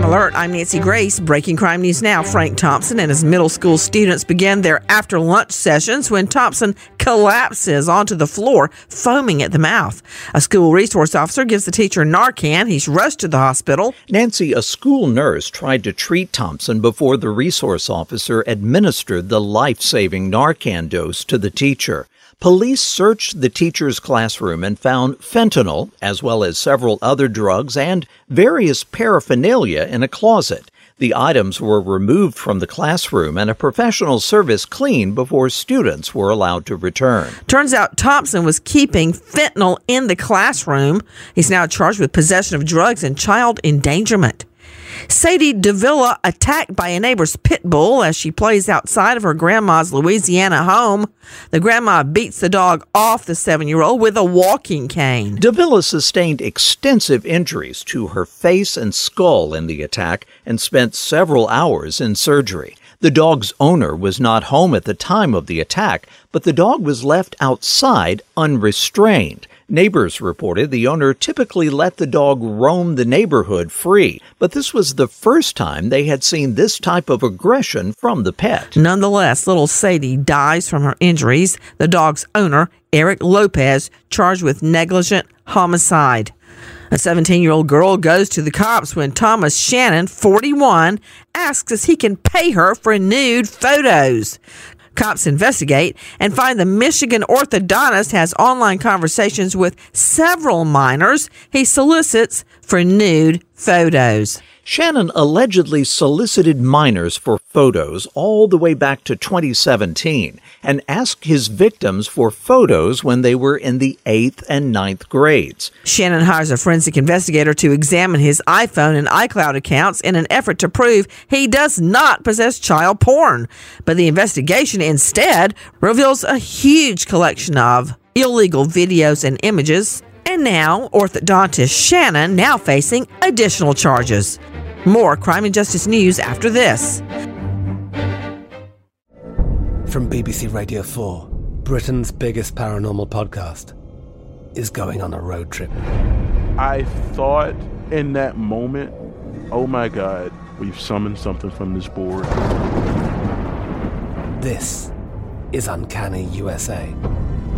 Crime Alert, I'm Nancy Grace. Breaking crime news now. Frank Thompson and his middle school students begin their after lunch sessions when Thompson collapses onto the floor, foaming at the mouth. A school resource officer gives the teacher Narcan. He's rushed to the hospital. Nancy, a school nurse tried to treat Thompson before the resource officer administered the life saving Narcan dose to the teacher. Police searched the teacher's classroom and found fentanyl, as well as several other drugs and various paraphernalia in a closet. The items were removed from the classroom and a professional service cleaned before students were allowed to return. Turns out Thompson was keeping fentanyl in the classroom. He's now charged with possession of drugs and child endangerment. Sadie Davila attacked by a neighbor's pit bull as she plays outside of her grandma's Louisiana home. The grandma beats the dog off the seven year old with a walking cane. Davila sustained extensive injuries to her face and skull in the attack and spent several hours in surgery. The dog's owner was not home at the time of the attack, but the dog was left outside unrestrained. Neighbors reported the owner typically let the dog roam the neighborhood free, but this was the first time they had seen this type of aggression from the pet. Nonetheless, little Sadie dies from her injuries. The dog's owner, Eric Lopez, charged with negligent homicide. A 17 year old girl goes to the cops when Thomas Shannon, 41, asks if he can pay her for nude photos. Cops investigate and find the Michigan orthodontist has online conversations with several minors he solicits for nude photos. Shannon allegedly solicited minors for photos all the way back to 2017 and asked his victims for photos when they were in the 8th and ninth grades. Shannon hires a forensic investigator to examine his iPhone and iCloud accounts in an effort to prove he does not possess child porn. But the investigation instead reveals a huge collection of illegal videos and images. And now, orthodontist Shannon now facing additional charges. More crime and justice news after this. From BBC Radio 4, Britain's biggest paranormal podcast is going on a road trip. I thought in that moment, oh my God, we've summoned something from this board. This is Uncanny USA.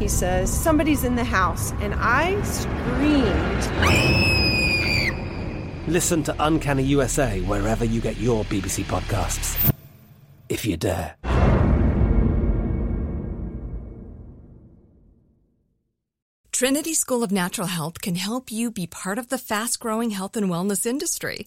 He says, Somebody's in the house, and I screamed. Listen to Uncanny USA wherever you get your BBC podcasts, if you dare. Trinity School of Natural Health can help you be part of the fast growing health and wellness industry.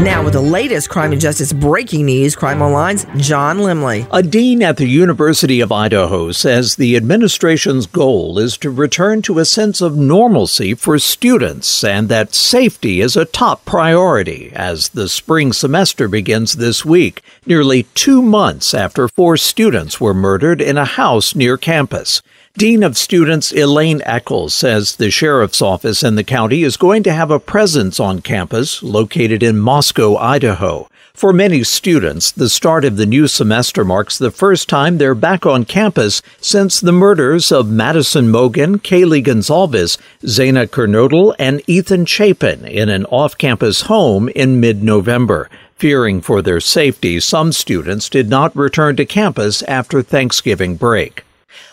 Now, with the latest crime and justice breaking news, Crime Online's John Limley. A dean at the University of Idaho says the administration's goal is to return to a sense of normalcy for students and that safety is a top priority as the spring semester begins this week, nearly two months after four students were murdered in a house near campus. Dean of Students Blaine Eckles says the sheriff's office in the county is going to have a presence on campus located in Moscow, Idaho. For many students, the start of the new semester marks the first time they're back on campus since the murders of Madison Mogen, Kaylee Goncalves, Xana Kernodle, and Ethan Chapin in an off campus home in mid November. Fearing for their safety, some students did not return to campus after Thanksgiving break.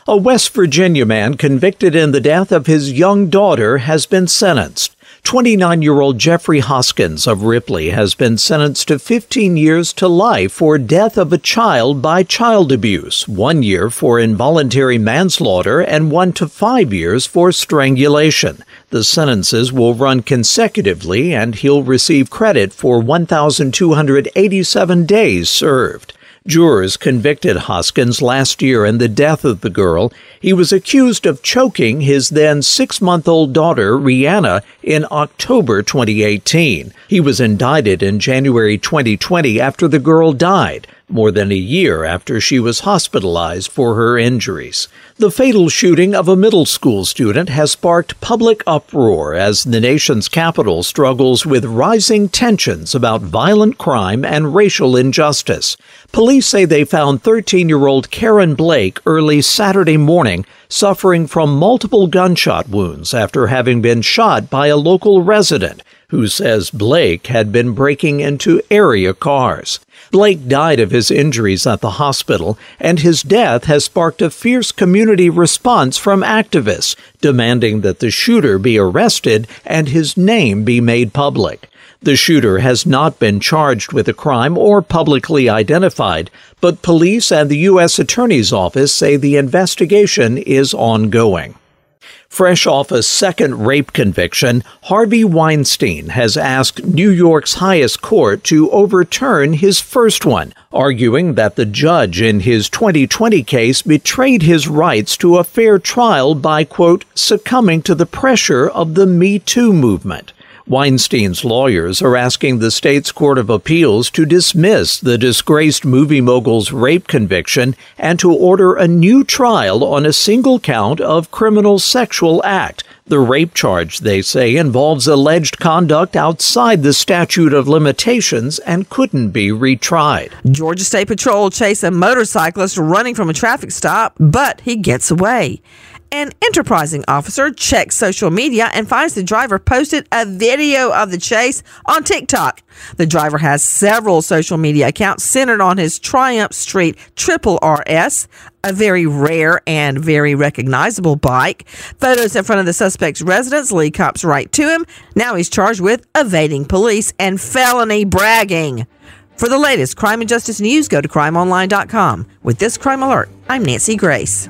A West Virginia man convicted in the death of his young daughter has been sentenced. 29 year old Jeffrey Hoskins of Ripley has been sentenced to 15 years to life for death of a child by child abuse, one year for involuntary manslaughter, and one to five years for strangulation. The sentences will run consecutively, and he'll receive credit for 1,287 days served. Jurors convicted Hoskins last year in the death of the girl. He was accused of choking his then six month old daughter, Rihanna, in October 2018. He was indicted in January 2020 after the girl died more than a year after she was hospitalized for her injuries. The fatal shooting of a middle school student has sparked public uproar as the nation's capital struggles with rising tensions about violent crime and racial injustice. Police say they found 13 year old Karon Blake early Saturday morning suffering from multiple gunshot wounds after having been shot by a local resident who says Blake had been breaking into area cars. Blake died of his injuries at the hospital, and his death has sparked a fierce community response from activists demanding that the shooter be arrested and his name be made public. The shooter has not been charged with a crime or publicly identified, but police and the U.S. Attorney's Office say the investigation is ongoing. Fresh off a second rape conviction, Harvey Weinstein has asked New York's highest court to overturn his first one, arguing that the judge in his 2020 case betrayed his rights to a fair trial by, quote, succumbing to the pressure of the Me Too movement. Weinstein's lawyers are asking the state's Court of Appeals to dismiss the disgraced movie mogul's rape conviction and to order a new trial on a single count of criminal sexual act. The rape charge, they say, involves alleged conduct outside the statute of limitations and couldn't be retried. Georgia State Patrol chase a motorcyclist running from a traffic stop, but he gets away. An enterprising officer checks social media and finds the driver posted a video of the chase on TikTok. The driver has several social media accounts centered on his Triumph Street Triple RS, a very rare and very recognizable bike. Photos in front of the suspect's residence lead cops right to him. Now he's charged with evading police and felony bragging. For the latest crime and justice news, go to crimeonline.com. With this crime alert, I'm Nancy Grace.